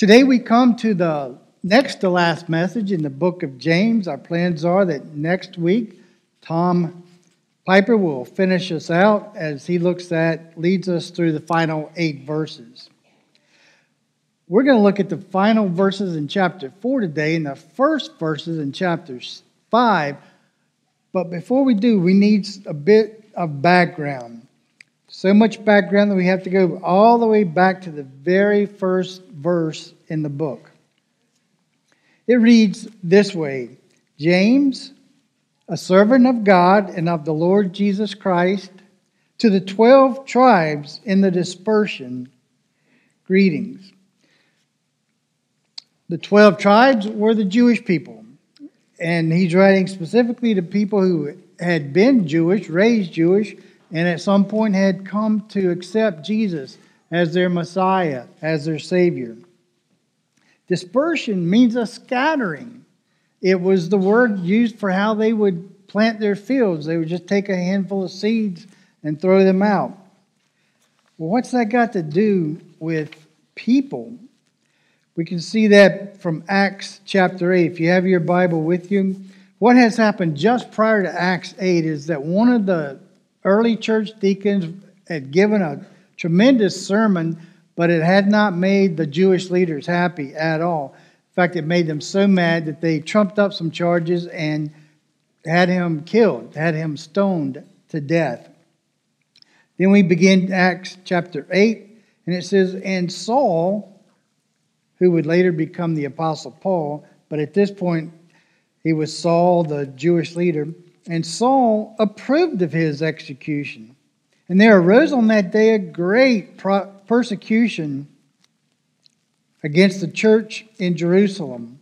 Today we come to the next to last message in the book of James. Our plans are that next week Tom Piper will finish us out as he looks at, leads us through the final eight verses. We're going to look at the final verses in chapter 4 today and the first verses in chapter 5. But before we do, we need a bit of background. So much background that we have to go all the way back to the very first verse in the book. It reads this way James, a servant of God and of the Lord Jesus Christ, to the 12 tribes in the dispersion, greetings. The 12 tribes were the Jewish people. And he's writing specifically to people who had been Jewish, raised Jewish, and at some point had come to accept Jesus as their Messiah, as their Savior. Dispersion means a scattering. It was the word used for how they would plant their fields. They would just take a handful of seeds and throw them out. Well, what's that got to do with people? We can see that from Acts chapter 8. If you have your Bible with you, what has happened just prior to Acts 8 is that one of the early church deacons had given a tremendous sermon, but it had not made the Jewish leaders happy at all. In fact, it made them so mad that they trumped up some charges and had him killed, had him stoned to death. Then we begin Acts chapter 8, and it says, And Saul, who would later become the Apostle Paul, but at this point he was Saul, the Jewish leader, and Saul approved of his execution. And there arose on that day a great persecution against the church in Jerusalem.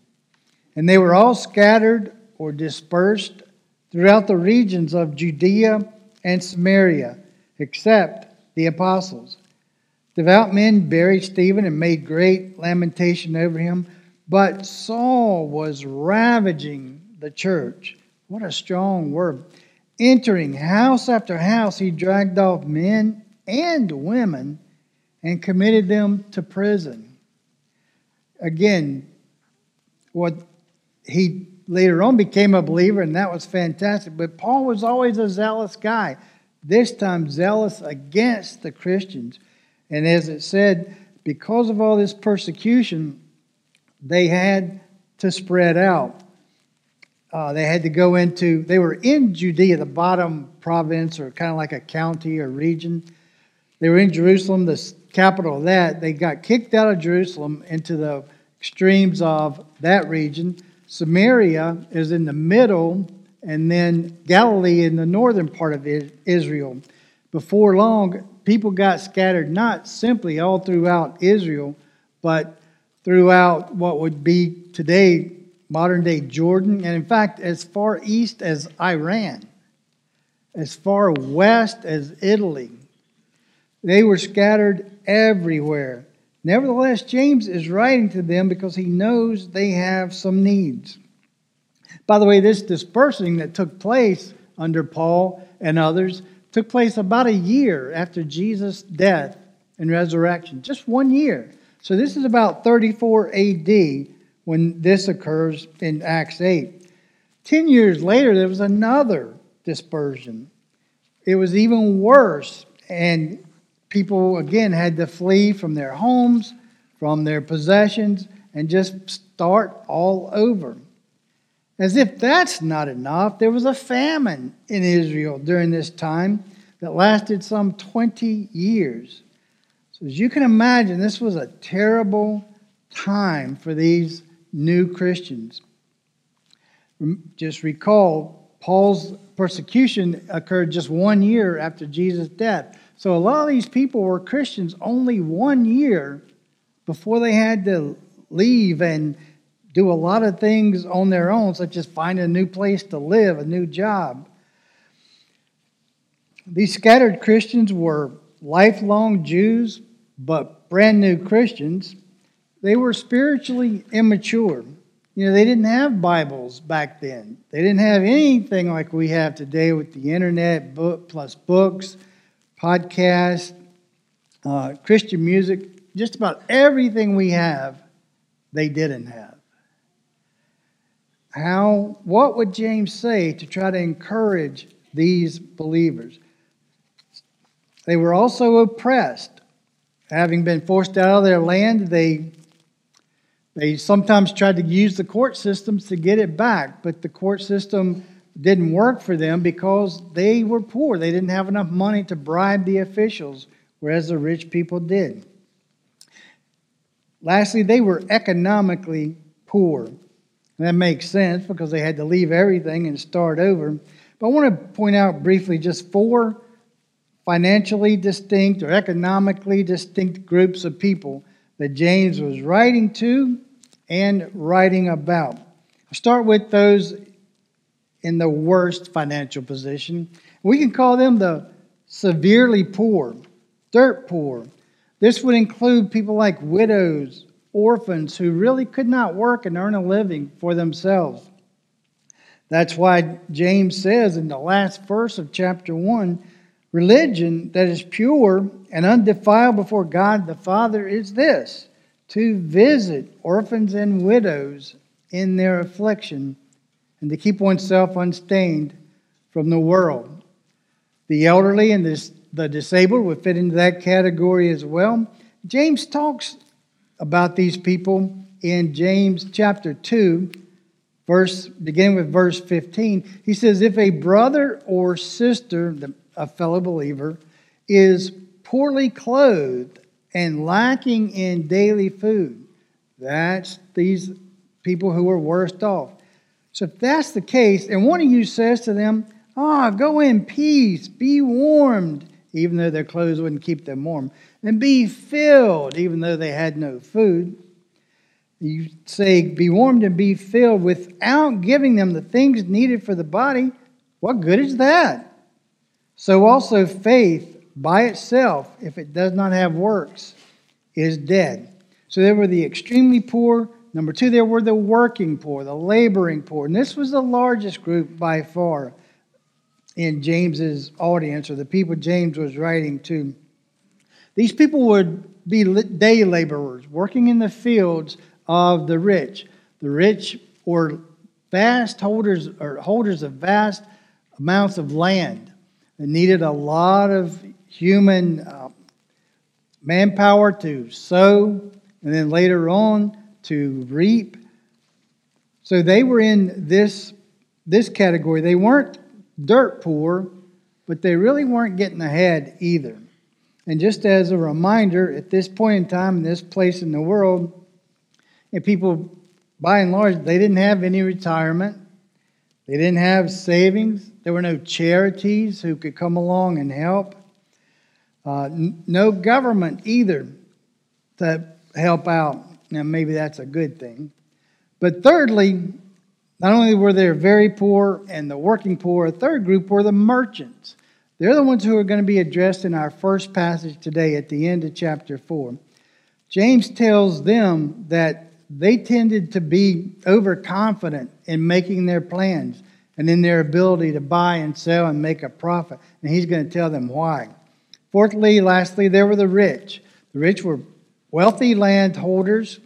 And they were all scattered or dispersed throughout the regions of Judea and Samaria, except the apostles. Devout men buried Stephen and made great lamentation over him. But Saul was ravaging the church. What a strong word. Entering house after house, he dragged off men and women and committed them to prison. Again, what he later on became a believer, and that was fantastic. But Paul was always a zealous guy, this time zealous against the Christians. And as it said, because of all this persecution, they had to spread out. Uh, they had to go into, they were in Judea, the bottom province, or kind of like a county or region. They were in Jerusalem, the capital of that. They got kicked out of Jerusalem into the extremes of that region. Samaria is in the middle, and then Galilee in the northern part of Israel. Before long, people got scattered not simply all throughout Israel, but throughout what would be today modern day Jordan, and in fact, as far east as Iran, as far west as Italy. They were scattered everywhere. Nevertheless, James is writing to them because he knows they have some needs. By the way, this dispersing that took place under Paul and others took place about a year after Jesus' death and resurrection, just one year. So this is about 34 AD when this occurs in Acts 8. Ten years later, there was another dispersion. It was even worse, and people again had to flee from their homes, from their possessions, and just start all over. As if that's not enough, there was a famine in Israel during this time that lasted some 20 years. So, as you can imagine, this was a terrible time for these new Christians. Just recall, Paul's persecution occurred just one year after Jesus' death. So a lot of these people were Christians only one year before they had to leave and do a lot of things on their own, such as find a new place to live, a new job. These scattered Christians were lifelong Jews, but brand new Christians. They were spiritually immature. You know, they didn't have Bibles back then. They didn't have anything like we have today with the internet, book plus books, podcasts, uh, Christian music. Just about everything we have they didn't have. How, what would James say to try to encourage these believers? They were also oppressed. Having been forced out of their land, they, they sometimes tried to use the court systems to get it back, but the court system didn't work for them because they were poor. They didn't have enough money to bribe the officials, whereas the rich people did. Lastly, they were economically poor. And that makes sense because they had to leave everything and start over. But I want to point out briefly just four financially distinct or economically distinct groups of people that James was writing to and writing about. Start with those in the worst financial position. We can call them the severely poor, dirt poor, this would include people like widows, orphans who really could not work and earn a living for themselves. That's why James says in the last verse of chapter 1 religion that is pure and undefiled before God the Father is this to visit orphans and widows in their affliction and to keep oneself unstained from the world. The elderly and the the disabled would fit into that category as well. James talks about these people in James chapter 2, verse beginning with verse 15. He says, If a brother or sister, a fellow believer, is poorly clothed and lacking in daily food, that's these people who are worst off. So if that's the case, and one of you says to them, Ah, oh, go in peace, be warmed even though their clothes wouldn't keep them warm, and be filled, even though they had no food. You say, be warmed and be filled without giving them the things needed for the body. What good is that? So also, faith by itself, if it does not have works, is dead. So there were the extremely poor. Number two, there were the working poor, the laboring poor. And this was the largest group by far in James's audience or the people James was writing to. These people would be day laborers working in the fields of the rich. The rich were vast holders or holders of vast amounts of land and needed a lot of human uh, manpower to sow and then later on to reap. So they were in this, this category. They weren't dirt poor, but they really weren't getting ahead either. And just as a reminder, at this point in time, in this place in the world, and people, by and large, they didn't have any retirement. They didn't have savings. There were no charities who could come along and help. Uh, n- no government either to help out. Now, maybe that's a good thing. But thirdly, not only were there very poor and the working poor, a third group were the merchants. They're the ones who are going to be addressed in our first passage today at the end of chapter 4. James tells them that they tended to be overconfident in making their plans and in their ability to buy and sell and make a profit. And he's going to tell them why. Fourthly, lastly, there were the rich. The rich were wealthy landholders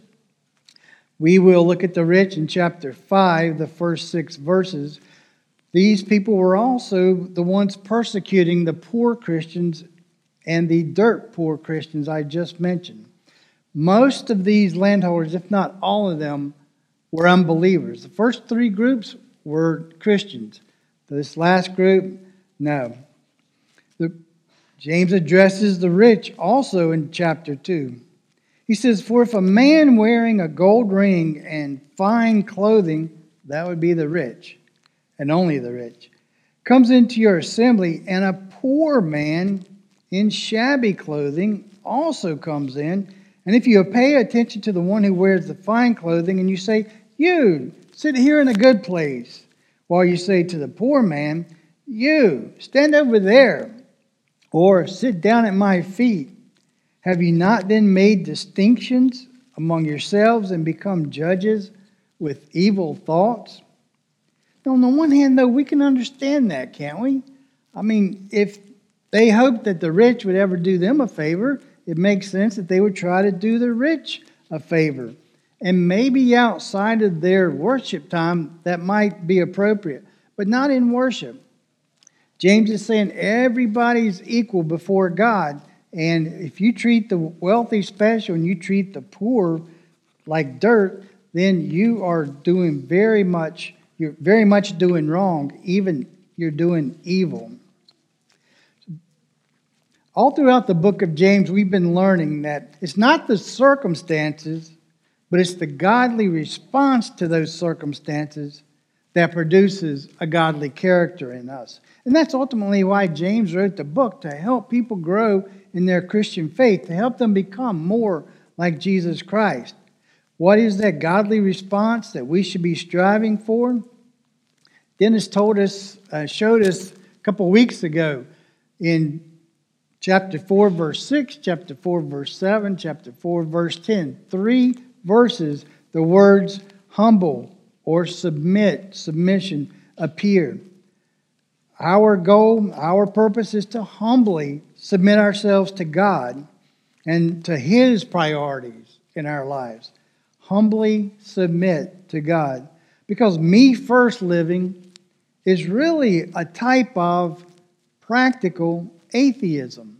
we will look at the rich in chapter 5, the first six verses. These people were also the ones persecuting the poor Christians and the dirt poor Christians I just mentioned. Most of these landholders, if not all of them, were unbelievers. The first three groups were Christians. This last group, no. James addresses the rich also in chapter 2. He says, For if a man wearing a gold ring and fine clothing, that would be the rich, and only the rich, comes into your assembly, and a poor man in shabby clothing also comes in, and if you pay attention to the one who wears the fine clothing, and you say, You, sit here in a good place, while you say to the poor man, You, stand over there, or sit down at my feet, have you not then made distinctions among yourselves and become judges with evil thoughts? Now, on the one hand, though, we can understand that, can't we? I mean, if they hoped that the rich would ever do them a favor, it makes sense that they would try to do the rich a favor. And maybe outside of their worship time, that might be appropriate, but not in worship. James is saying everybody's equal before God. And if you treat the wealthy special and you treat the poor like dirt, then you are doing very much, you're very much doing wrong, even you're doing evil. All throughout the book of James, we've been learning that it's not the circumstances, but it's the godly response to those circumstances that produces a godly character in us. And that's ultimately why James wrote the book to help people grow in their Christian faith, to help them become more like Jesus Christ. What is that godly response that we should be striving for? Dennis told us, uh, showed us a couple weeks ago in chapter 4, verse 6, chapter 4, verse 7, chapter 4, verse 10. Three verses, the words humble or submit, submission appear. Our goal, our purpose is to humbly submit ourselves to God and to His priorities in our lives. Humbly submit to God. Because me first living is really a type of practical atheism.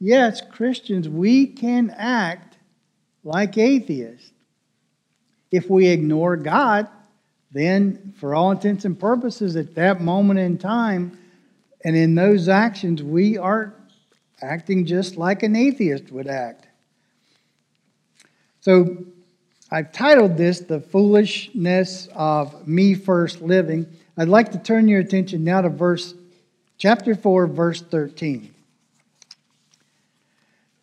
Yes, Christians, we can act like atheists. If we ignore God, then for all intents and purposes, at that moment in time and in those actions, we are acting just like an atheist would act. So I've titled this The Foolishness of Me First Living. I'd like to turn your attention now to verse chapter 4, verse 13.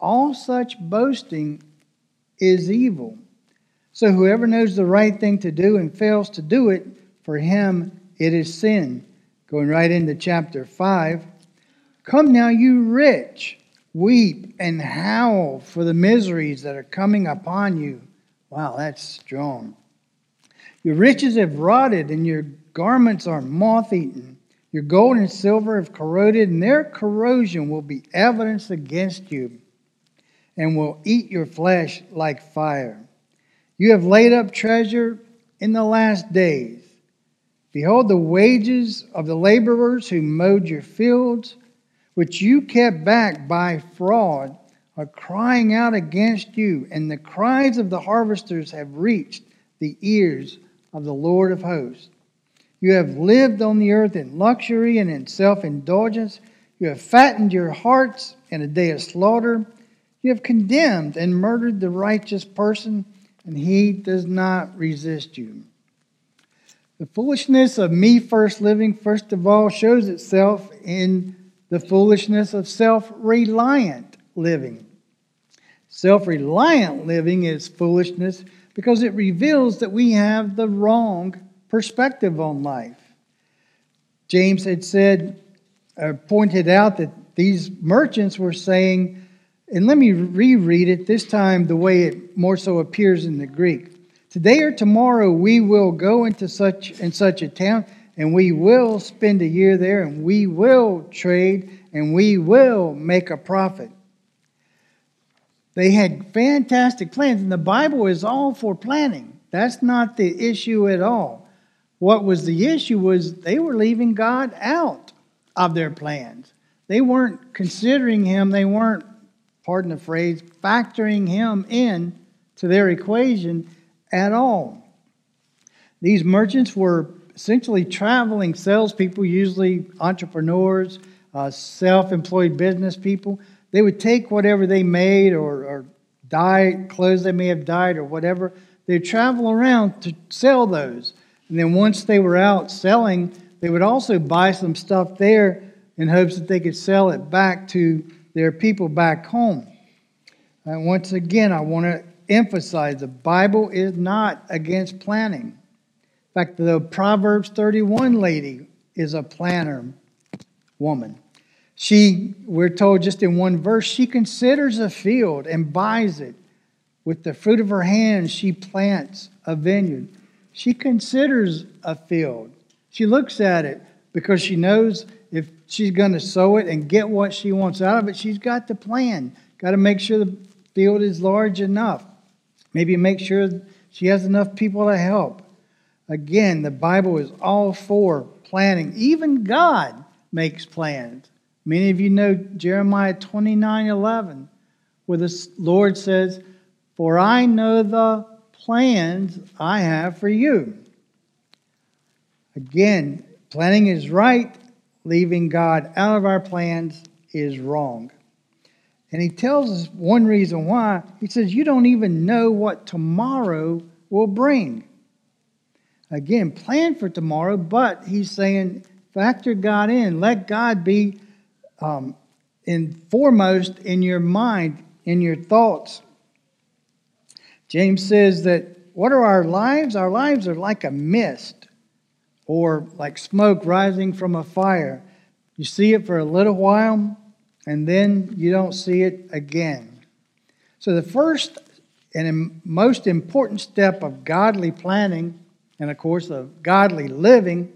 All such boasting is evil. So whoever knows the right thing to do and fails to do it, for him it is sin. Going right into chapter 5. Come now, you rich, weep and howl for the miseries that are coming upon you. Wow, that's strong. Your riches have rotted, and your garments are moth eaten. Your gold and silver have corroded, and their corrosion will be evidence against you and will eat your flesh like fire. You have laid up treasure in the last days. Behold, the wages of the laborers who mowed your fields, which you kept back by fraud, are crying out against you, and the cries of the harvesters have reached the ears of the Lord of hosts. You have lived on the earth in luxury and in self indulgence. You have fattened your hearts in a day of slaughter. You have condemned and murdered the righteous person, and he does not resist you. The foolishness of me first living, first of all, shows itself in the foolishness of self reliant living. Self reliant living is foolishness because it reveals that we have the wrong perspective on life. James had said, or pointed out that these merchants were saying, and let me reread it this time the way it more so appears in the Greek. Today or tomorrow we will go into such and such a town and we will spend a year there and we will trade and we will make a profit. They had fantastic plans, and the Bible is all for planning. That's not the issue at all. What was the issue was they were leaving God out of their plans. They weren't considering him, they weren't, pardon the phrase, factoring him in to their equation at all. These merchants were essentially traveling salespeople, usually entrepreneurs, uh, self employed business people. They would take whatever they made or, or dye, clothes they may have dyed or whatever, they'd travel around to sell those. And then once they were out selling, they would also buy some stuff there in hopes that they could sell it back to their people back home. And once again, I want to emphasize the Bible is not against planning. In fact, the Proverbs 31 lady is a planner woman. She, we're told just in one verse, she considers a field and buys it. With the fruit of her hands, she plants a vineyard. She considers a field. She looks at it because she knows if she's going to sow it and get what she wants out of it, she's got to plan. Got to make sure the field is large enough. Maybe make sure she has enough people to help. Again, the Bible is all for planning. Even God makes plans. Many of you know Jeremiah 29 11, where the Lord says, For I know the plans I have for you. Again, planning is right, leaving God out of our plans is wrong. And he tells us one reason why. He says, You don't even know what tomorrow will bring. Again, plan for tomorrow, but he's saying, factor God in. Let God be um, in foremost in your mind, in your thoughts. James says that what are our lives? Our lives are like a mist or like smoke rising from a fire. You see it for a little while, and then you don't see it again. So, the first and most important step of godly planning, and of course of godly living,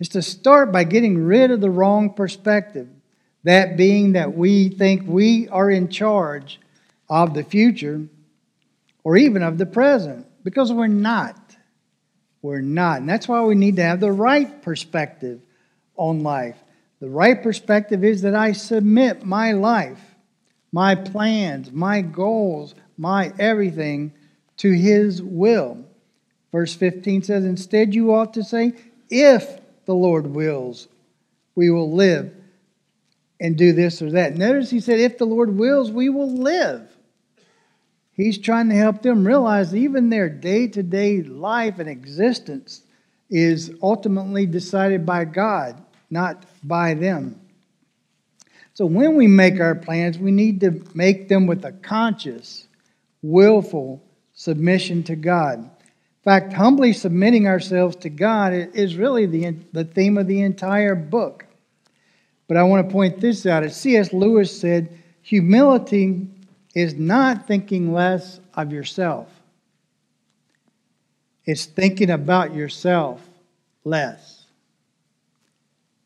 is to start by getting rid of the wrong perspective. That being that we think we are in charge of the future or even of the present, because we're not. We're not. And that's why we need to have the right perspective on life. The right perspective is that I submit my life, my plans, my goals, my everything to His will. Verse 15 says, Instead, you ought to say, If the Lord wills, we will live and do this or that. Notice he said, If the Lord wills, we will live. He's trying to help them realize even their day to day life and existence is ultimately decided by God not by them. So when we make our plans, we need to make them with a conscious, willful submission to God. In fact, humbly submitting ourselves to God is really the, the theme of the entire book. But I want to point this out. As C.S. Lewis said, humility is not thinking less of yourself, it's thinking about yourself less.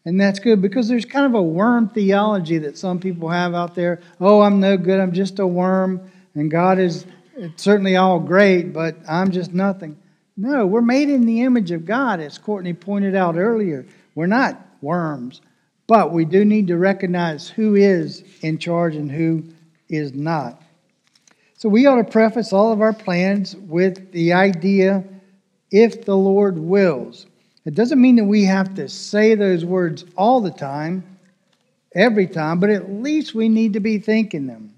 And that's good because there's kind of a worm theology that some people have out there. Oh, I'm no good. I'm just a worm. And God is certainly all great, but I'm just nothing. No, we're made in the image of God, as Courtney pointed out earlier. We're not worms, but we do need to recognize who is in charge and who is not. So we ought to preface all of our plans with the idea if the Lord wills. It doesn't mean that we have to say those words all the time, every time, but at least we need to be thinking them.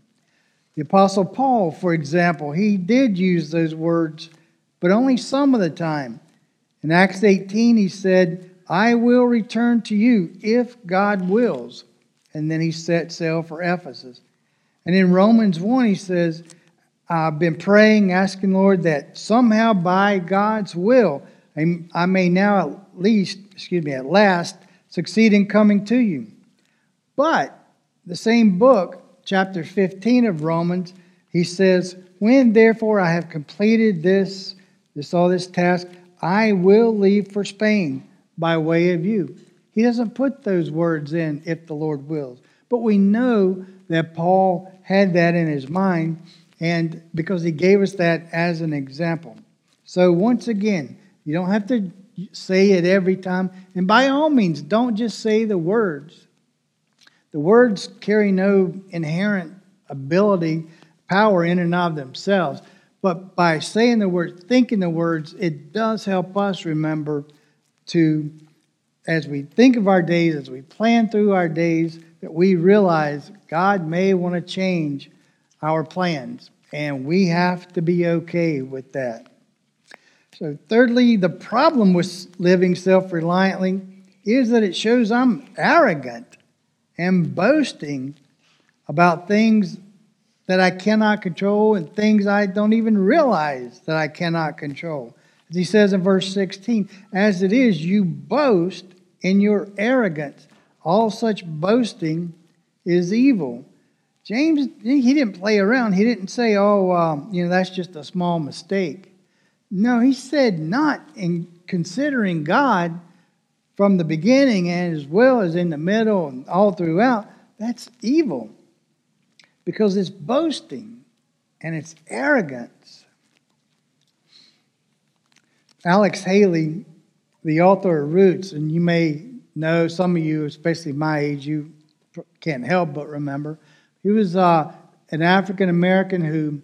The Apostle Paul, for example, he did use those words, but only some of the time. In Acts 18, he said, I will return to you if God wills. And then he set sail for Ephesus. And in Romans 1, he says, I've been praying, asking Lord that somehow by God's will, I may now at least, excuse me, at last succeed in coming to you. But the same book, chapter 15 of Romans, he says, When therefore I have completed this, this all this task, I will leave for Spain by way of you. He doesn't put those words in if the Lord wills. But we know that Paul had that in his mind, and because he gave us that as an example. So once again, you don't have to say it every time. And by all means, don't just say the words. The words carry no inherent ability, power in and of themselves. But by saying the words, thinking the words, it does help us remember to, as we think of our days, as we plan through our days, that we realize God may want to change our plans. And we have to be okay with that. So, thirdly, the problem with living self reliantly is that it shows I'm arrogant and boasting about things that I cannot control and things I don't even realize that I cannot control. As he says in verse 16, as it is, you boast in your arrogance. All such boasting is evil. James, he didn't play around. He didn't say, oh, um, you know, that's just a small mistake. No, he said, not in considering God from the beginning and as well as in the middle and all throughout, that's evil because it's boasting and it's arrogance. Alex Haley, the author of Roots, and you may know, some of you, especially my age, you can't help but remember. He was uh, an African American who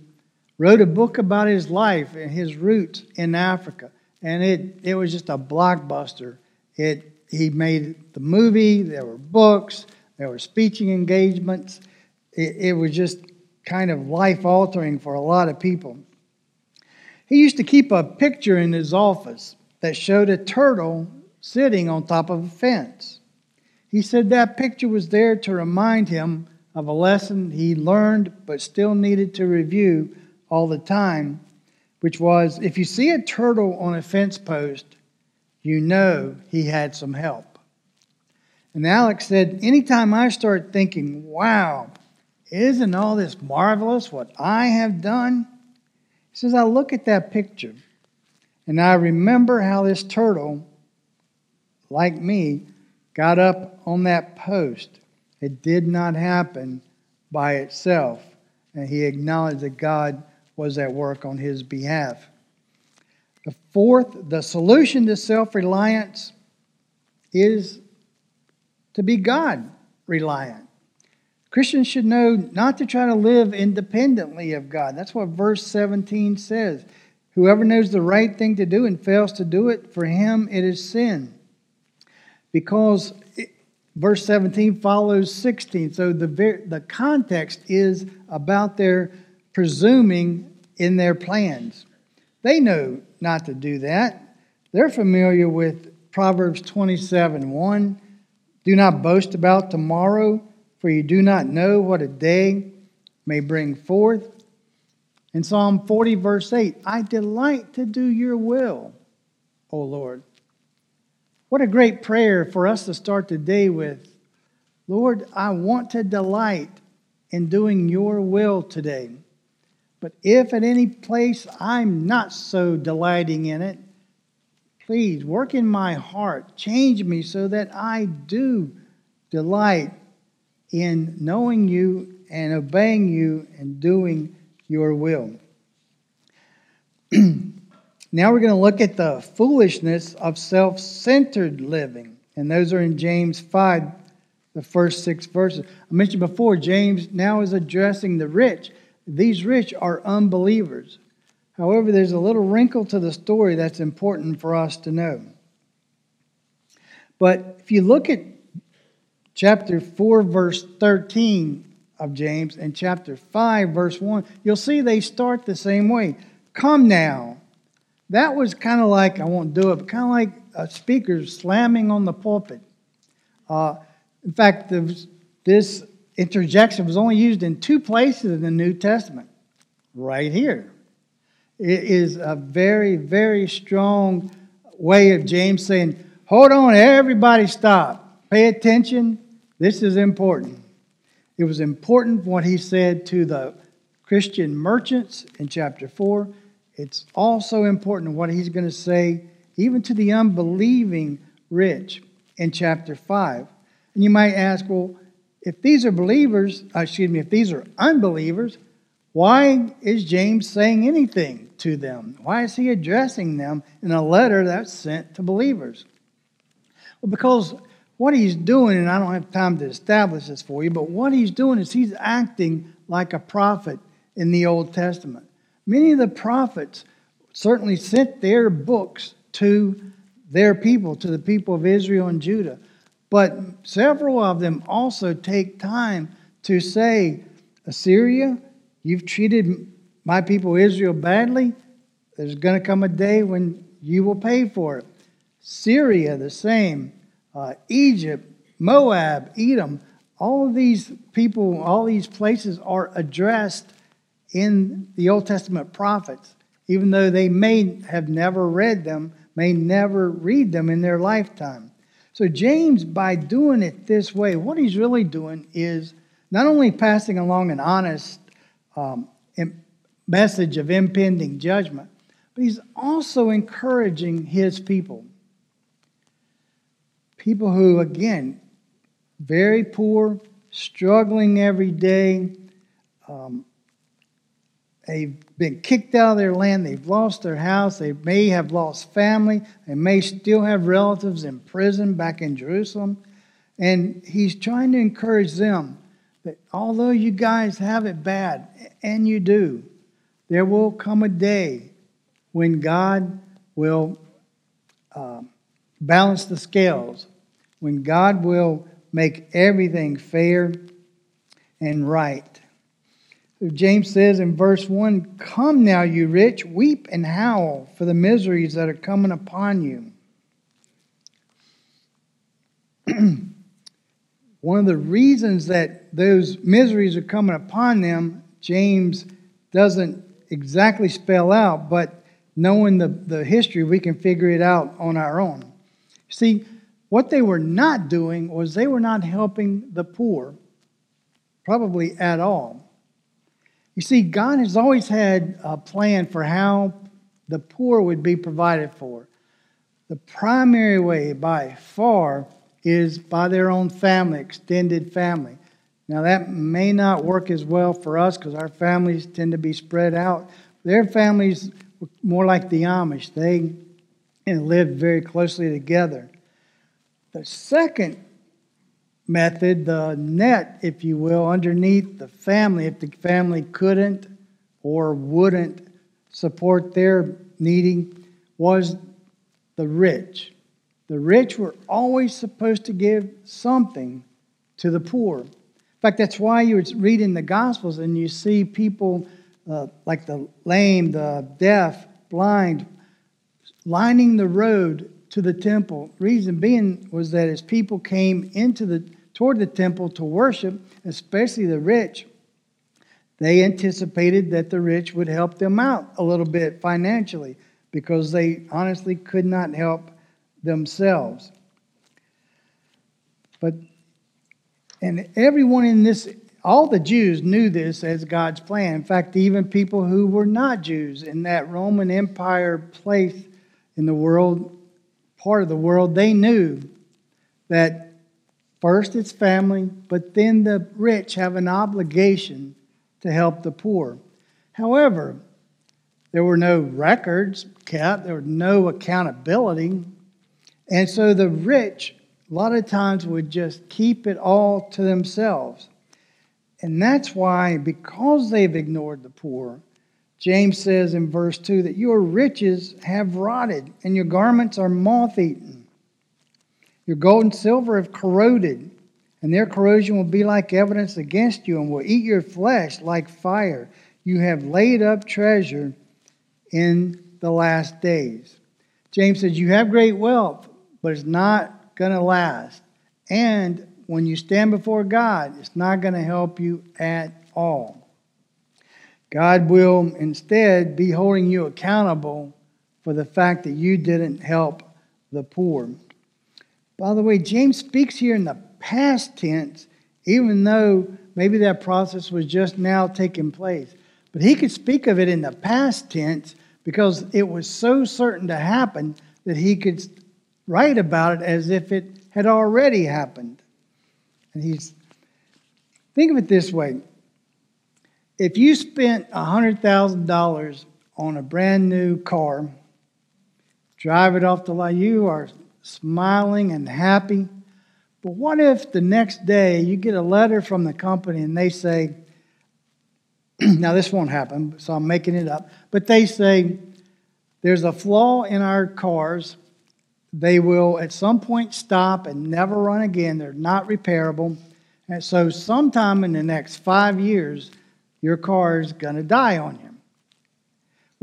wrote a book about his life and his roots in Africa. And it, it was just a blockbuster. It, he made the movie, there were books, there were speaking engagements. It, it was just kind of life altering for a lot of people. He used to keep a picture in his office that showed a turtle sitting on top of a fence. He said that picture was there to remind him of a lesson he learned but still needed to review all the time, which was if you see a turtle on a fence post, you know he had some help. And Alex said, Anytime I start thinking, wow, isn't all this marvelous what I have done? He says, I look at that picture and I remember how this turtle, like me, got up on that post. It did not happen by itself. And he acknowledged that God was at work on his behalf. The fourth, the solution to self reliance is to be God reliant. Christians should know not to try to live independently of God. That's what verse 17 says. Whoever knows the right thing to do and fails to do it, for him it is sin. Because it, verse 17 follows 16. So the, the context is about their presuming in their plans. They know not to do that. They're familiar with Proverbs 27 1. Do not boast about tomorrow, for you do not know what a day may bring forth. In Psalm 40, verse 8, I delight to do your will, O Lord. What a great prayer for us to start the day with. Lord, I want to delight in doing your will today. But if at any place I'm not so delighting in it, please work in my heart. Change me so that I do delight in knowing you and obeying you and doing your will. now we're going to look at the foolishness of self centered living. And those are in James 5, the first six verses. I mentioned before, James now is addressing the rich. These rich are unbelievers. However, there's a little wrinkle to the story that's important for us to know. But if you look at chapter 4, verse 13 of James, and chapter 5, verse 1, you'll see they start the same way. Come now. That was kind of like, I won't do it, but kind of like a speaker slamming on the pulpit. Uh, in fact, this interjection was only used in two places in the New Testament, right here. It is a very, very strong way of James saying, Hold on, everybody stop. Pay attention. This is important. It was important what he said to the Christian merchants in chapter 4. It's also important what he's going to say even to the unbelieving rich in chapter 5. And you might ask, well, if these are believers, uh, excuse me, if these are unbelievers, why is James saying anything to them? Why is he addressing them in a letter that's sent to believers? Well, because what he's doing, and I don't have time to establish this for you, but what he's doing is he's acting like a prophet in the Old Testament. Many of the prophets certainly sent their books to their people, to the people of Israel and Judah. But several of them also take time to say, Assyria, you've treated my people Israel badly. There's going to come a day when you will pay for it. Syria, the same. Uh, Egypt, Moab, Edom, all of these people, all these places are addressed in the Old Testament prophets, even though they may have never read them, may never read them in their lifetime. So, James, by doing it this way, what he's really doing is not only passing along an honest um, message of impending judgment, but he's also encouraging his people. People who, again, very poor, struggling every day. Um, they've been kicked out of their land. They've lost their house. They may have lost family. They may still have relatives in prison back in Jerusalem. And he's trying to encourage them that although you guys have it bad, and you do, there will come a day when God will uh, balance the scales, when God will make everything fair and right. James says in verse 1 Come now, you rich, weep and howl for the miseries that are coming upon you. One of the reasons that those miseries are coming upon them, James doesn't exactly spell out, but knowing the, the history, we can figure it out on our own. See, what they were not doing was they were not helping the poor, probably at all. You see, God has always had a plan for how the poor would be provided for. The primary way, by far, is by their own family, extended family. Now, that may not work as well for us because our families tend to be spread out. Their families were more like the Amish, they lived very closely together. The second method, the net, if you will, underneath the family, if the family couldn't or wouldn't support their needing, was the rich. The rich were always supposed to give something to the poor. In fact, that's why you read in the Gospels and you see people uh, like the lame, the deaf, blind, lining the road to the temple. Reason being was that as people came into the toward the temple to worship, especially the rich, they anticipated that the rich would help them out a little bit financially because they honestly could not help themselves. But and everyone in this all the Jews knew this as God's plan. In fact, even people who were not Jews in that Roman Empire place in the world part of the world, they knew that first it's family, but then the rich have an obligation to help the poor. However, there were no records kept, there was no accountability. And so the rich, a lot of times, would just keep it all to themselves. And that's why, because they've ignored the poor, James says in verse 2 that your riches have rotted and your garments are moth eaten. Your gold and silver have corroded, and their corrosion will be like evidence against you and will eat your flesh like fire. You have laid up treasure in the last days. James says, You have great wealth, but it's not going to last. And when you stand before God, it's not going to help you at all. God will instead be holding you accountable for the fact that you didn't help the poor. By the way, James speaks here in the past tense, even though maybe that process was just now taking place. But he could speak of it in the past tense because it was so certain to happen that he could write about it as if it had already happened. And he's think of it this way if you spent $100,000 on a brand new car, drive it off the lot, you are smiling and happy. But what if the next day you get a letter from the company and they say, now this won't happen, so I'm making it up, but they say, there's a flaw in our cars. They will at some point stop and never run again. They're not repairable. And so, sometime in the next five years, your car is going to die on you.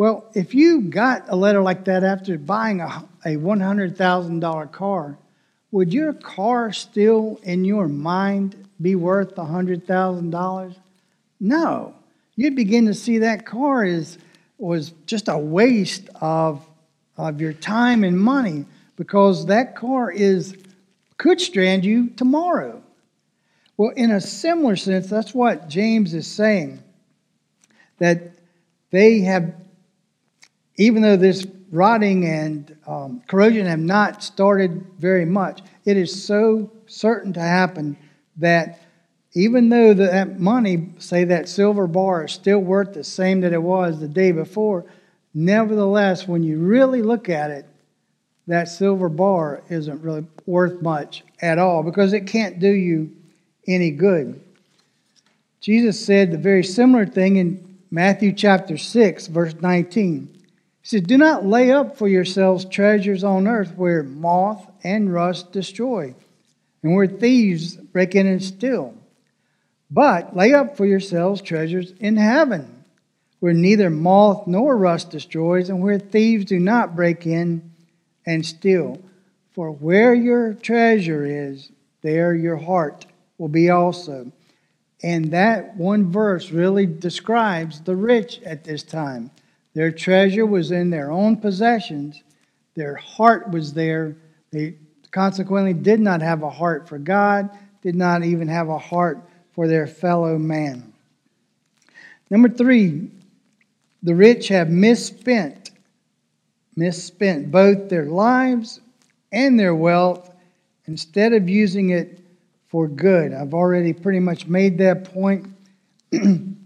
Well, if you got a letter like that after buying a, a $100,000 car, would your car still in your mind be worth $100,000? No. you'd begin to see that car is was just a waste of, of your time and money because that car is could strand you tomorrow. Well, in a similar sense, that's what James is saying. That they have, even though this rotting and um, corrosion have not started very much, it is so certain to happen that even though that money, say that silver bar, is still worth the same that it was the day before, nevertheless, when you really look at it, that silver bar isn't really worth much at all because it can't do you any good. Jesus said the very similar thing in Matthew chapter 6, verse 19. He said, Do not lay up for yourselves treasures on earth where moth and rust destroy, and where thieves break in and steal. But lay up for yourselves treasures in heaven, where neither moth nor rust destroys, and where thieves do not break in and steal. For where your treasure is, there your heart will be also. And that one verse really describes the rich at this time. Their treasure was in their own possessions, their heart was there. They consequently did not have a heart for God, did not even have a heart for their fellow man. Number three, the rich have misspent, misspent both their lives and their wealth instead of using it for good. I've already pretty much made that point.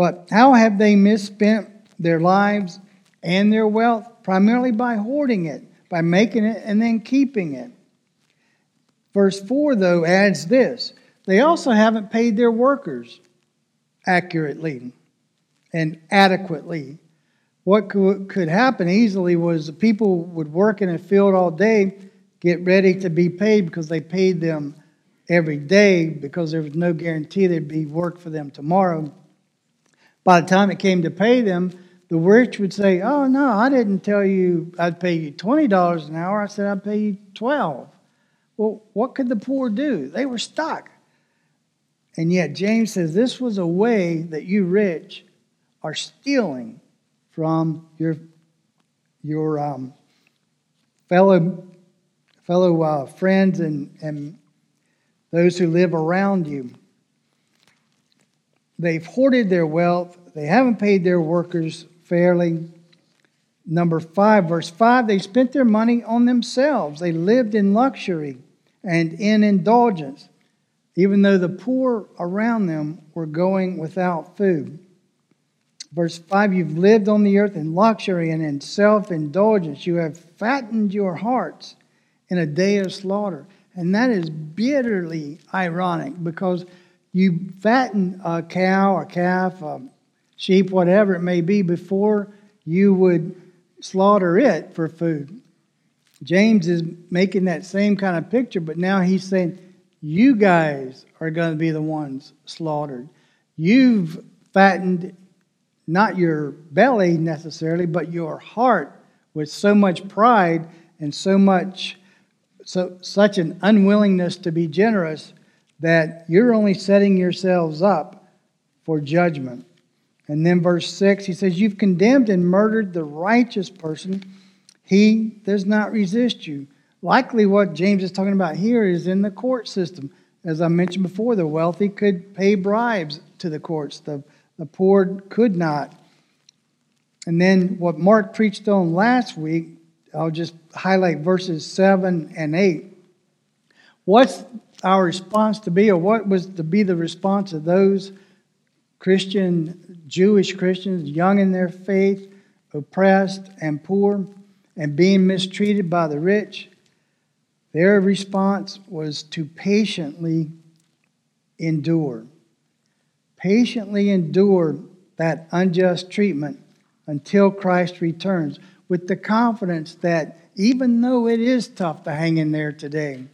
but how have they misspent their lives and their wealth? Primarily by hoarding it, by making it and then keeping it. Verse 4, though, adds this they also haven't paid their workers accurately and adequately. What could happen easily was people would work in a field all day, get ready to be paid because they paid them every day because there was no guarantee there'd be work for them tomorrow. By the time it came to pay them, the rich would say, Oh, no, I didn't tell you I'd pay you $20 an hour. I said I'd pay you 12 Well, what could the poor do? They were stuck. And yet, James says this was a way that you rich are stealing from your, your um, fellow, fellow uh, friends and, and those who live around you. They've hoarded their wealth, they haven't paid their workers fairly. Number five, verse five, they spent their money on themselves. They lived in luxury and in indulgence even though the poor around them were going without food. Verse 5 You've lived on the earth in luxury and in self indulgence. You have fattened your hearts in a day of slaughter. And that is bitterly ironic because you fatten a cow, a calf, a sheep, whatever it may be, before you would slaughter it for food. James is making that same kind of picture, but now he's saying, you guys are going to be the ones slaughtered. You've fattened not your belly necessarily, but your heart with so much pride and so much so such an unwillingness to be generous that you're only setting yourselves up for judgment. And then verse 6, he says, You've condemned and murdered the righteous person. He does not resist you. Likely, what James is talking about here is in the court system. As I mentioned before, the wealthy could pay bribes to the courts, the, the poor could not. And then, what Mark preached on last week, I'll just highlight verses 7 and 8. What's our response to be, or what was to be the response of those Christian, Jewish Christians, young in their faith, oppressed and poor, and being mistreated by the rich? Their response was to patiently endure. Patiently endure that unjust treatment until Christ returns with the confidence that even though it is tough to hang in there today,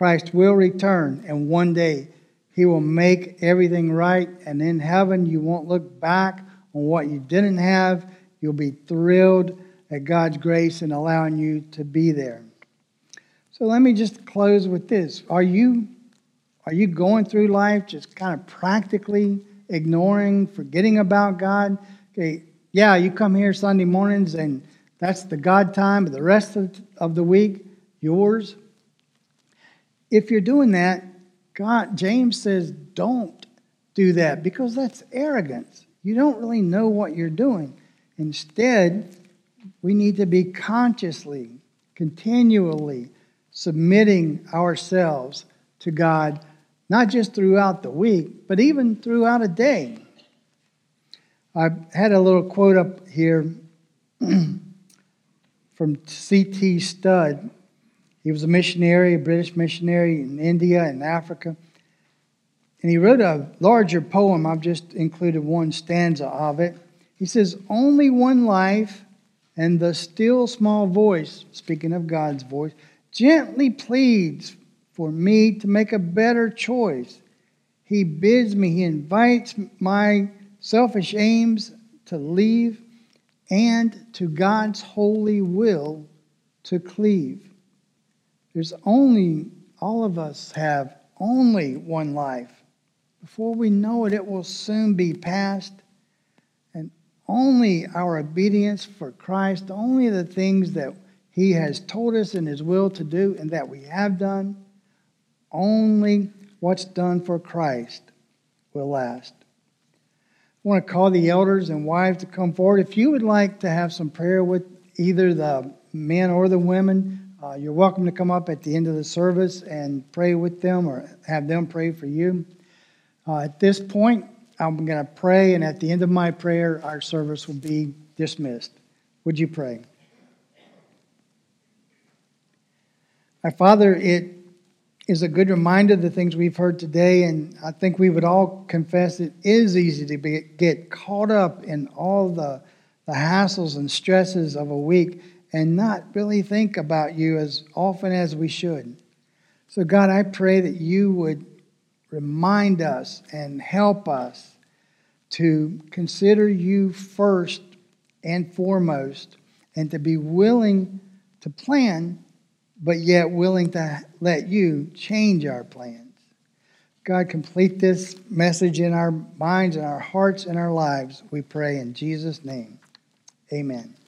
Christ will return and one day he will make everything right. And in heaven, you won't look back on what you didn't have. You'll be thrilled at God's grace in allowing you to be there. So let me just close with this. Are you are you going through life just kind of practically ignoring, forgetting about God. Okay, yeah, you come here Sunday mornings and that's the God time, but the rest of, of the week, yours. If you're doing that, God, James says, don't do that because that's arrogance. You don't really know what you're doing. Instead, we need to be consciously, continually submitting ourselves to God, not just throughout the week, but even throughout a day. I had a little quote up here from C.T. Studd. He was a missionary, a British missionary in India and Africa. And he wrote a larger poem. I've just included one stanza of it. He says, Only one life and the still small voice, speaking of God's voice, gently pleads for me to make a better choice. He bids me, he invites my selfish aims to leave and to God's holy will to cleave. There's only, all of us have only one life. Before we know it, it will soon be past. And only our obedience for Christ, only the things that He has told us in His will to do and that we have done, only what's done for Christ will last. I want to call the elders and wives to come forward. If you would like to have some prayer with either the men or the women, uh, you're welcome to come up at the end of the service and pray with them or have them pray for you. Uh, at this point, I'm going to pray, and at the end of my prayer, our service will be dismissed. Would you pray? My Father, it is a good reminder of the things we've heard today, and I think we would all confess it is easy to be, get caught up in all the, the hassles and stresses of a week and not really think about you as often as we should. So, God, I pray that you would remind us and help us to consider you first and foremost and to be willing to plan, but yet willing to let you change our plans. God, complete this message in our minds and our hearts and our lives, we pray in Jesus' name. Amen.